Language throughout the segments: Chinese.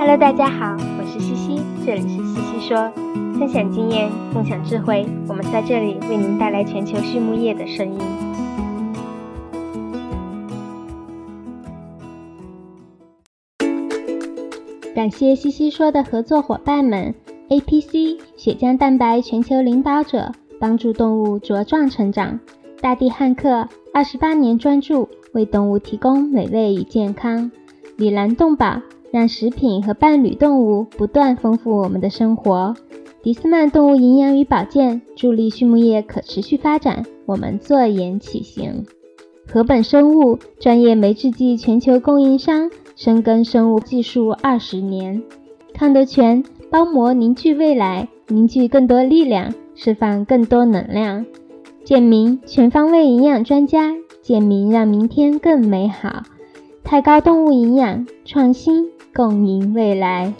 Hello，大家好，我是西西，这里是西西说，分享经验，共享智慧，我们在这里为您带来全球畜牧业的声音。感谢西西说的合作伙伴们：APC 血浆蛋白全球领导者，帮助动物茁壮成长；大地汉克二十八年专注，为动物提供美味与健康；里兰动宝。让食品和伴侣动物不断丰富我们的生活。迪斯曼动物营养与保健助力畜牧业可持续发展，我们坐言起行。禾本生物专业酶制剂全球供应商，深耕生物技术二十年。康德全包膜凝聚未来，凝聚更多力量，释放更多能量。健明全方位营养专家，健明让明天更美好。太高动物营养创新。共赢未来。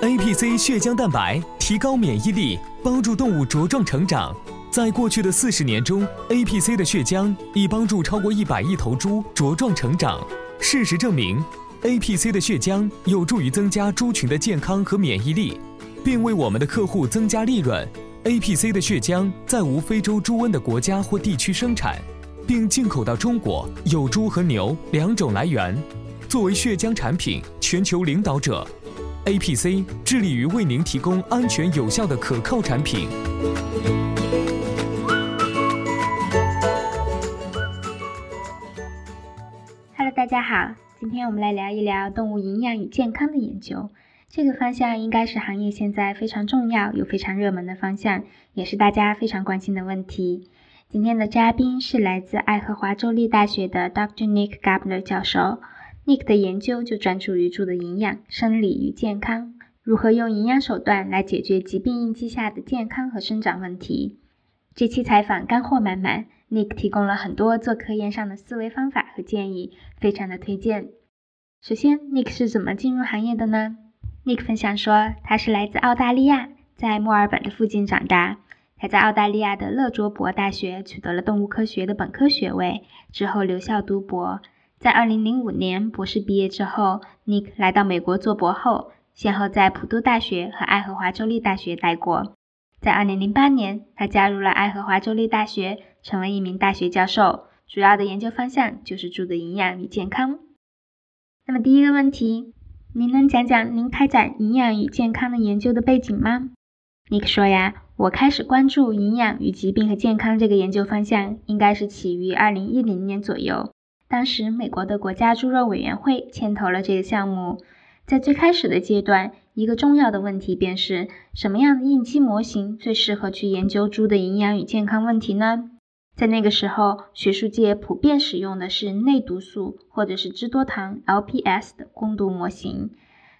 APC 血浆蛋白提高免疫力，帮助动物茁壮成长。在过去的四十年中，APC 的血浆已帮助超过一百亿头猪茁壮成长。事实证明，APC 的血浆有助于增加猪群的健康和免疫力，并为我们的客户增加利润。APC 的血浆在无非洲猪瘟的国家或地区生产。并进口到中国，有猪和牛两种来源。作为血浆产品全球领导者，APC 致力于为您提供安全有效的可靠产品。Hello，大家好，今天我们来聊一聊动物营养与健康的研究。这个方向应该是行业现在非常重要又非常热门的方向，也是大家非常关心的问题。今天的嘉宾是来自爱荷华州立大学的 Dr. Nick Gabler 教授。Nick 的研究就专注于猪的营养、生理与健康，如何用营养手段来解决疾病应激下的健康和生长问题。这期采访干货满满，Nick 提供了很多做科研上的思维方法和建议，非常的推荐。首先，Nick 是怎么进入行业的呢？Nick 分享说，他是来自澳大利亚，在墨尔本的附近长大。他在澳大利亚的勒卓博大学取得了动物科学的本科学位，之后留校读博。在2005年博士毕业之后，Nick 来到美国做博后，先后在普渡大学和爱荷华州立大学待过。在2008年，他加入了爱荷华州立大学，成为一名大学教授，主要的研究方向就是猪的营养与健康。那么第一个问题，您能讲讲您开展营养与健康的研究的背景吗尼克说呀。我开始关注营养与疾病和健康这个研究方向，应该是起于二零一零年左右。当时，美国的国家猪肉委员会牵头了这个项目。在最开始的阶段，一个重要的问题便是什么样的应激模型最适合去研究猪的营养与健康问题呢？在那个时候，学术界普遍使用的是内毒素或者是脂多糖 （LPS） 的攻毒模型。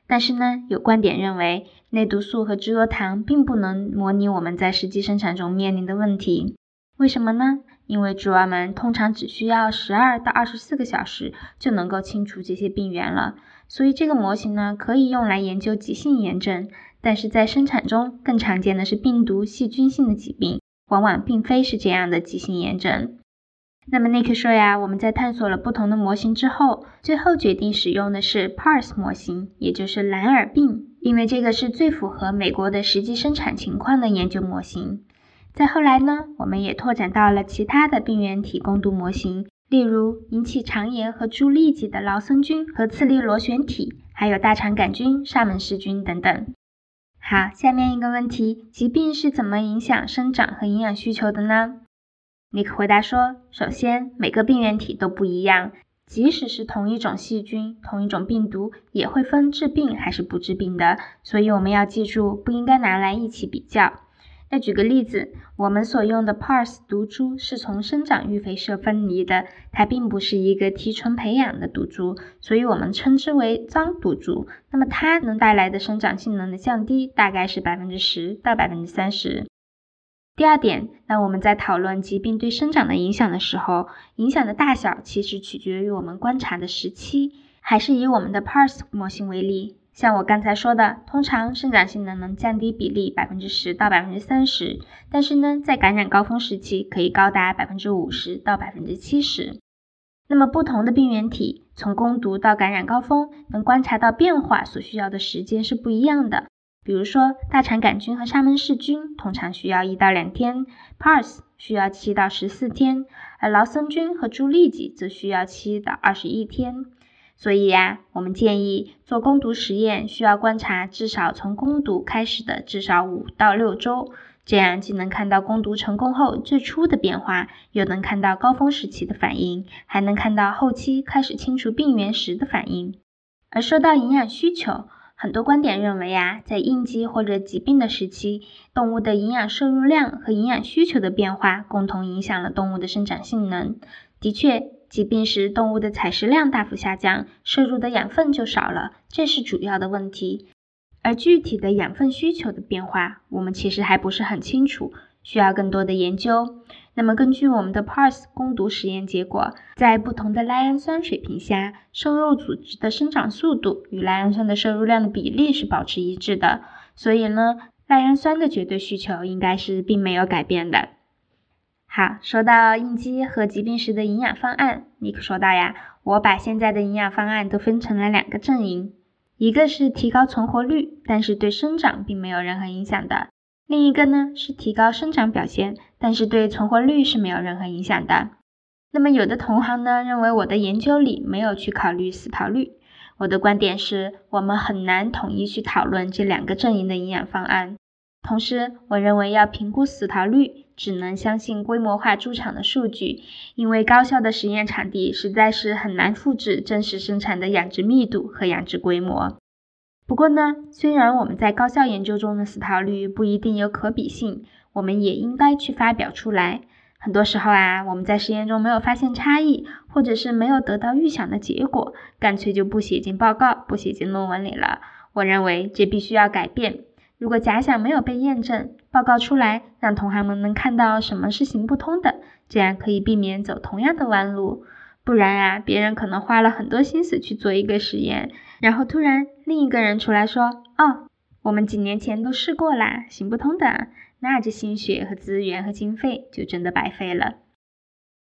但是呢，有观点认为，内毒素和脂多糖并不能模拟我们在实际生产中面临的问题。为什么呢？因为猪儿们通常只需要十二到二十四个小时就能够清除这些病原了。所以这个模型呢，可以用来研究急性炎症，但是在生产中更常见的是病毒、细菌性的疾病，往往并非是这样的急性炎症。那么 Nick 说呀，我们在探索了不同的模型之后，最后决定使用的是 PARS 模型，也就是蓝耳病，因为这个是最符合美国的实际生产情况的研究模型。再后来呢，我们也拓展到了其他的病原体攻毒模型，例如引起肠炎和猪痢疾的劳森菌和次粒螺旋体，还有大肠杆菌、沙门氏菌等等。好，下面一个问题，疾病是怎么影响生长和营养需求的呢？尼克回答说：“首先，每个病原体都不一样，即使是同一种细菌、同一种病毒，也会分治病还是不治病的。所以我们要记住，不应该拿来一起比较。那举个例子，我们所用的 Parse 毒株是从生长育肥社分离的，它并不是一个提纯培养的毒株，所以我们称之为脏毒株。那么它能带来的生长性能的降低，大概是百分之十到百分之三十。”第二点，那我们在讨论疾病对生长的影响的时候，影响的大小其实取决于我们观察的时期。还是以我们的 Parse 模型为例，像我刚才说的，通常生长性能能降低比例百分之十到百分之三十，但是呢，在感染高峰时期可以高达百分之五十到百分之七十。那么不同的病原体从攻毒到感染高峰能观察到变化所需要的时间是不一样的。比如说，大肠杆菌和沙门氏菌通常需要一到两天，Pars 需要七到十四天，而劳森菌和朱痢疾则需要七到二十一天。所以呀，我们建议做攻毒实验需要观察至少从攻毒开始的至少五到六周，这样既能看到攻毒成功后最初的变化，又能看到高峰时期的反应，还能看到后期开始清除病原时的反应。而说到营养需求，很多观点认为啊，在应激或者疾病的时期，动物的营养摄入量和营养需求的变化共同影响了动物的生长性能。的确，疾病时动物的采食量大幅下降，摄入的养分就少了，这是主要的问题。而具体的养分需求的变化，我们其实还不是很清楚，需要更多的研究。那么，根据我们的 Pars 攻毒实验结果，在不同的赖氨酸水平下，瘦肉组织的生长速度与赖氨酸的摄入量的比例是保持一致的。所以呢，赖氨酸的绝对需求应该是并没有改变的。好，说到应激和疾病时的营养方案，尼克说道呀，我把现在的营养方案都分成了两个阵营，一个是提高存活率，但是对生长并没有任何影响的。另一个呢是提高生长表现，但是对存活率是没有任何影响的。那么有的同行呢认为我的研究里没有去考虑死逃率。我的观点是我们很难统一去讨论这两个阵营的营养方案。同时，我认为要评估死逃率，只能相信规模化猪场的数据，因为高效的实验场地实在是很难复制真实生产的养殖密度和养殖规模。不过呢，虽然我们在高校研究中的死逃率不一定有可比性，我们也应该去发表出来。很多时候啊，我们在实验中没有发现差异，或者是没有得到预想的结果，干脆就不写进报告、不写进论文里了。我认为这必须要改变。如果假想没有被验证，报告出来，让同行们能看到什么是行不通的，这样可以避免走同样的弯路。不然啊，别人可能花了很多心思去做一个实验。然后突然另一个人出来说：“哦，我们几年前都试过啦，行不通的。”那这心血和资源和经费就真的白费了。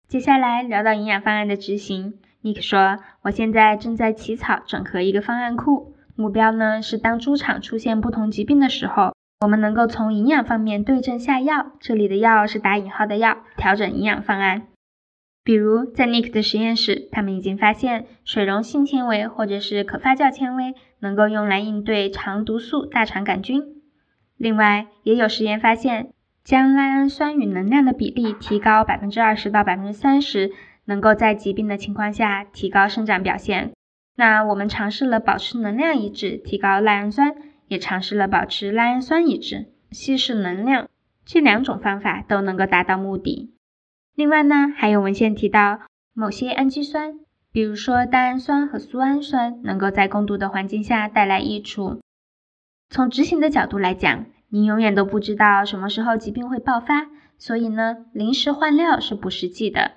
接下来聊到营养方案的执行，Nick 说：“我现在正在起草整合一个方案库，目标呢是当猪场出现不同疾病的时候，我们能够从营养方面对症下药，这里的药是打引号的药，调整营养方案。”比如在 Nick 的实验室，他们已经发现水溶性纤维或者是可发酵纤维能够用来应对肠毒素大肠杆菌。另外，也有实验发现，将赖氨酸与能量的比例提高百分之二十到百分之三十，能够在疾病的情况下提高生长表现。那我们尝试了保持能量一致，提高赖氨酸，也尝试了保持赖氨酸一致，稀释能量，这两种方法都能够达到目的。另外呢，还有文献提到，某些氨基酸，比如说单氨酸和苏氨酸，能够在攻毒的环境下带来益处。从执行的角度来讲，你永远都不知道什么时候疾病会爆发，所以呢，临时换料是不实际的。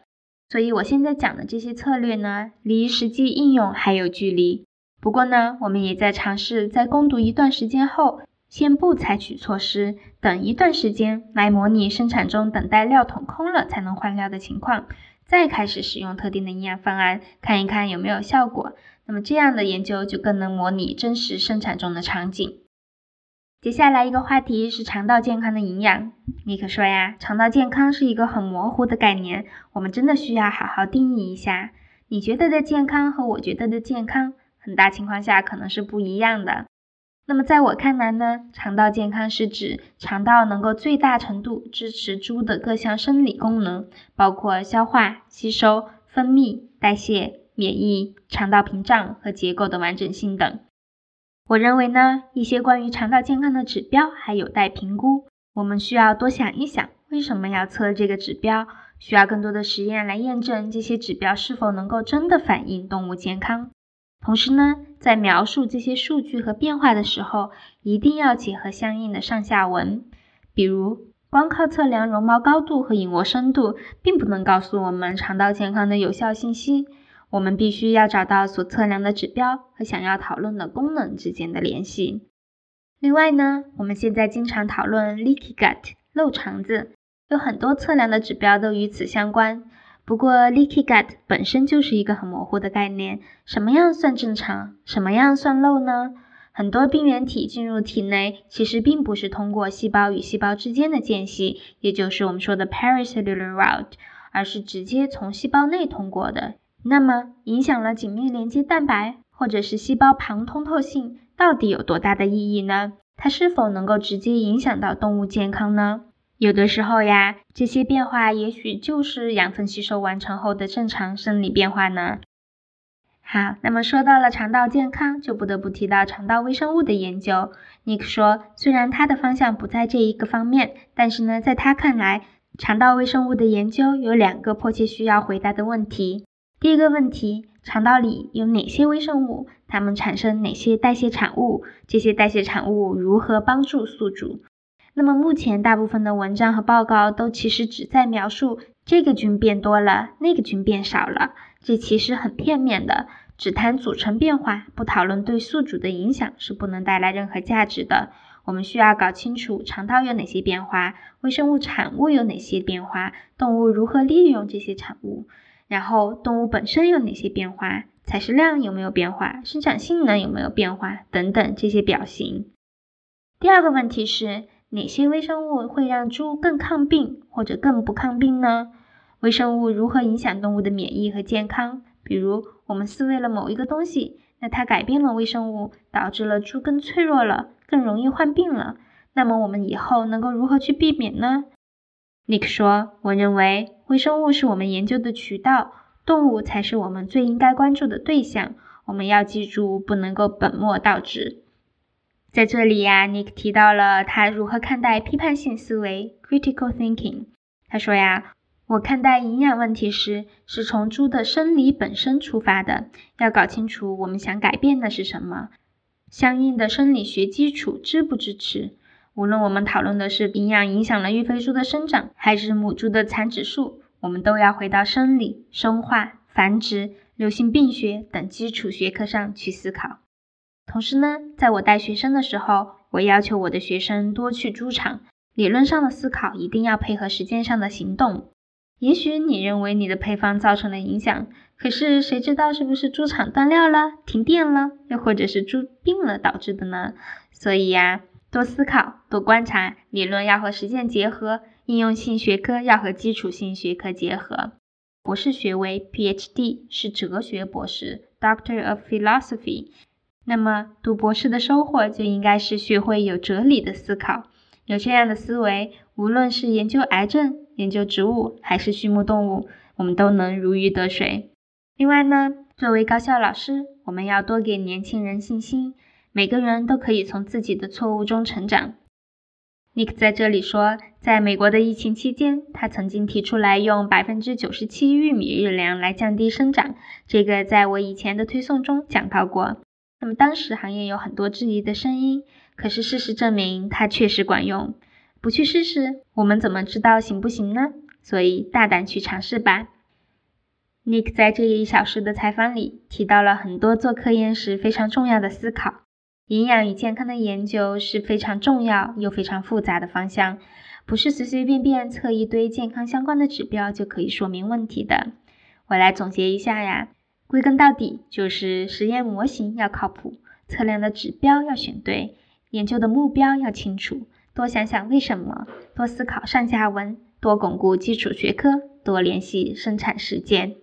所以我现在讲的这些策略呢，离实际应用还有距离。不过呢，我们也在尝试在攻读一段时间后。先不采取措施，等一段时间来模拟生产中等待料桶空了才能换料的情况，再开始使用特定的营养方案，看一看有没有效果。那么这样的研究就更能模拟真实生产中的场景。接下来一个话题是肠道健康的营养。尼克说呀，肠道健康是一个很模糊的概念，我们真的需要好好定义一下。你觉得的健康和我觉得的健康，很大情况下可能是不一样的。那么在我看来呢，肠道健康是指肠道能够最大程度支持猪的各项生理功能，包括消化、吸收、分泌、代谢、免疫、肠道屏障和结构的完整性等。我认为呢，一些关于肠道健康的指标还有待评估，我们需要多想一想，为什么要测这个指标？需要更多的实验来验证这些指标是否能够真的反映动物健康。同时呢，在描述这些数据和变化的时候，一定要结合相应的上下文。比如，光靠测量绒毛高度和隐窝深度，并不能告诉我们肠道健康的有效信息。我们必须要找到所测量的指标和想要讨论的功能之间的联系。另外呢，我们现在经常讨论 leaky gut 漏肠子，有很多测量的指标都与此相关。不过，leaky gut 本身就是一个很模糊的概念，什么样算正常，什么样算漏呢？很多病原体进入体内，其实并不是通过细胞与细胞之间的间隙，也就是我们说的 pericellular route，而是直接从细胞内通过的。那么，影响了紧密连接蛋白或者是细胞旁通透性，到底有多大的意义呢？它是否能够直接影响到动物健康呢？有的时候呀，这些变化也许就是养分吸收完成后的正常生理变化呢。好，那么说到了肠道健康，就不得不提到肠道微生物的研究。Nick 说，虽然他的方向不在这一个方面，但是呢，在他看来，肠道微生物的研究有两个迫切需要回答的问题。第一个问题，肠道里有哪些微生物？它们产生哪些代谢产物？这些代谢产物如何帮助宿主？那么目前大部分的文章和报告都其实只在描述这个菌变多了，那个菌变少了，这其实很片面的，只谈组成变化，不讨论对宿主的影响是不能带来任何价值的。我们需要搞清楚肠道有哪些变化，微生物产物有哪些变化，动物如何利用这些产物，然后动物本身有哪些变化，采食量有没有变化，生长性能有没有变化等等这些表型。第二个问题是。哪些微生物会让猪更抗病或者更不抗病呢？微生物如何影响动物的免疫和健康？比如，我们饲喂了某一个东西，那它改变了微生物，导致了猪更脆弱了，更容易患病了。那么我们以后能够如何去避免呢？Nick 说：“我认为微生物是我们研究的渠道，动物才是我们最应该关注的对象。我们要记住，不能够本末倒置。”在这里呀，Nick 提到了他如何看待批判性思维 （critical thinking）。他说呀，我看待营养问题时，是从猪的生理本身出发的，要搞清楚我们想改变的是什么，相应的生理学基础支不支持。无论我们讨论的是营养影响了育肥猪的生长，还是母猪的产指数，我们都要回到生理、生化、繁殖、流行病学等基础学科上去思考。同时呢，在我带学生的时候，我要求我的学生多去猪场。理论上的思考一定要配合实践上的行动。也许你认为你的配方造成了影响，可是谁知道是不是猪场断料了、停电了，又或者是猪病了导致的呢？所以呀，多思考，多观察，理论要和实践结合，应用性学科要和基础性学科结合。博士学位 （PhD） 是哲学博士 （Doctor of Philosophy）。那么，读博士的收获就应该是学会有哲理的思考。有这样的思维，无论是研究癌症、研究植物，还是畜牧动物，我们都能如鱼得水。另外呢，作为高校老师，我们要多给年轻人信心。每个人都可以从自己的错误中成长。Nick 在这里说，在美国的疫情期间，他曾经提出来用百分之九十七玉米日粮来降低生长。这个在我以前的推送中讲到过。那么当时行业有很多质疑的声音，可是事实证明它确实管用。不去试试，我们怎么知道行不行呢？所以大胆去尝试吧。Nick 在这一小时的采访里提到了很多做科研时非常重要的思考。营养与健康的研究是非常重要又非常复杂的方向，不是随随便便测一堆健康相关的指标就可以说明问题的。我来总结一下呀。归根到底，就是实验模型要靠谱，测量的指标要选对，研究的目标要清楚，多想想为什么，多思考上下文，多巩固基础学科，多联系生产实践。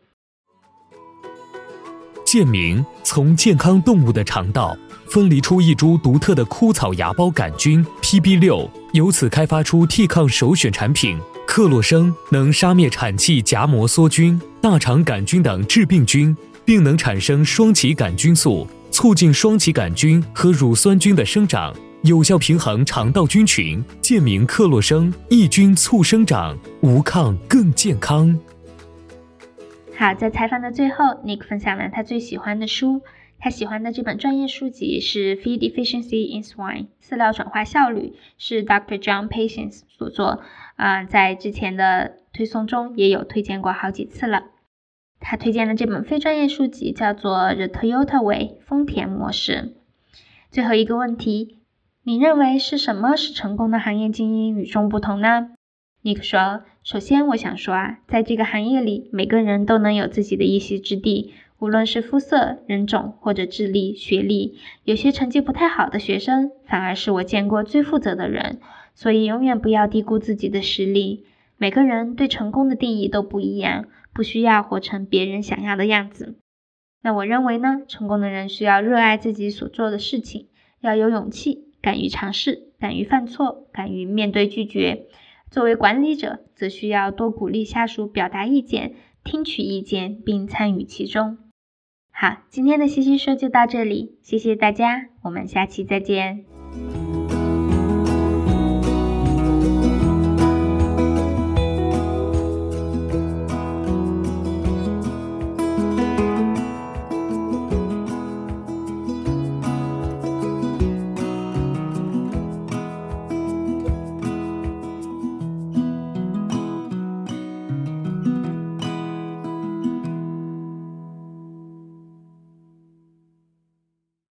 健明从健康动物的肠道分离出一株独特的枯草芽孢杆菌 PB 六，由此开发出替抗首选产品克洛生，能杀灭产气荚膜梭菌、大肠杆菌等致病菌。并能产生双歧杆菌素，促进双歧杆菌和乳酸菌的生长，有效平衡肠道菌群。健明克洛生抑菌促生长，无抗更健康。好，在采访的最后，Nick 分享了他最喜欢的书。他喜欢的这本专业书籍是《Feed Efficiency in Swine》，饲料转化效率，是 Dr. John Patience 所作。啊，在之前的推送中也有推荐过好几次了。他推荐的这本非专业书籍叫做《The Toyota Way》丰田模式。最后一个问题，你认为是什么使成功的行业精英与众不同呢尼克说：“首先，我想说啊，在这个行业里，每个人都能有自己的一席之地，无论是肤色、人种或者智力、学历。有些成绩不太好的学生，反而是我见过最负责的人。所以，永远不要低估自己的实力。每个人对成功的定义都不一样，不需要活成别人想要的样子。那我认为呢，成功的人需要热爱自己所做的事情，要有勇气，敢于尝试，敢于犯错，敢于面对拒绝。”作为管理者，则需要多鼓励下属表达意见，听取意见并参与其中。好，今天的西西说就到这里，谢谢大家，我们下期再见。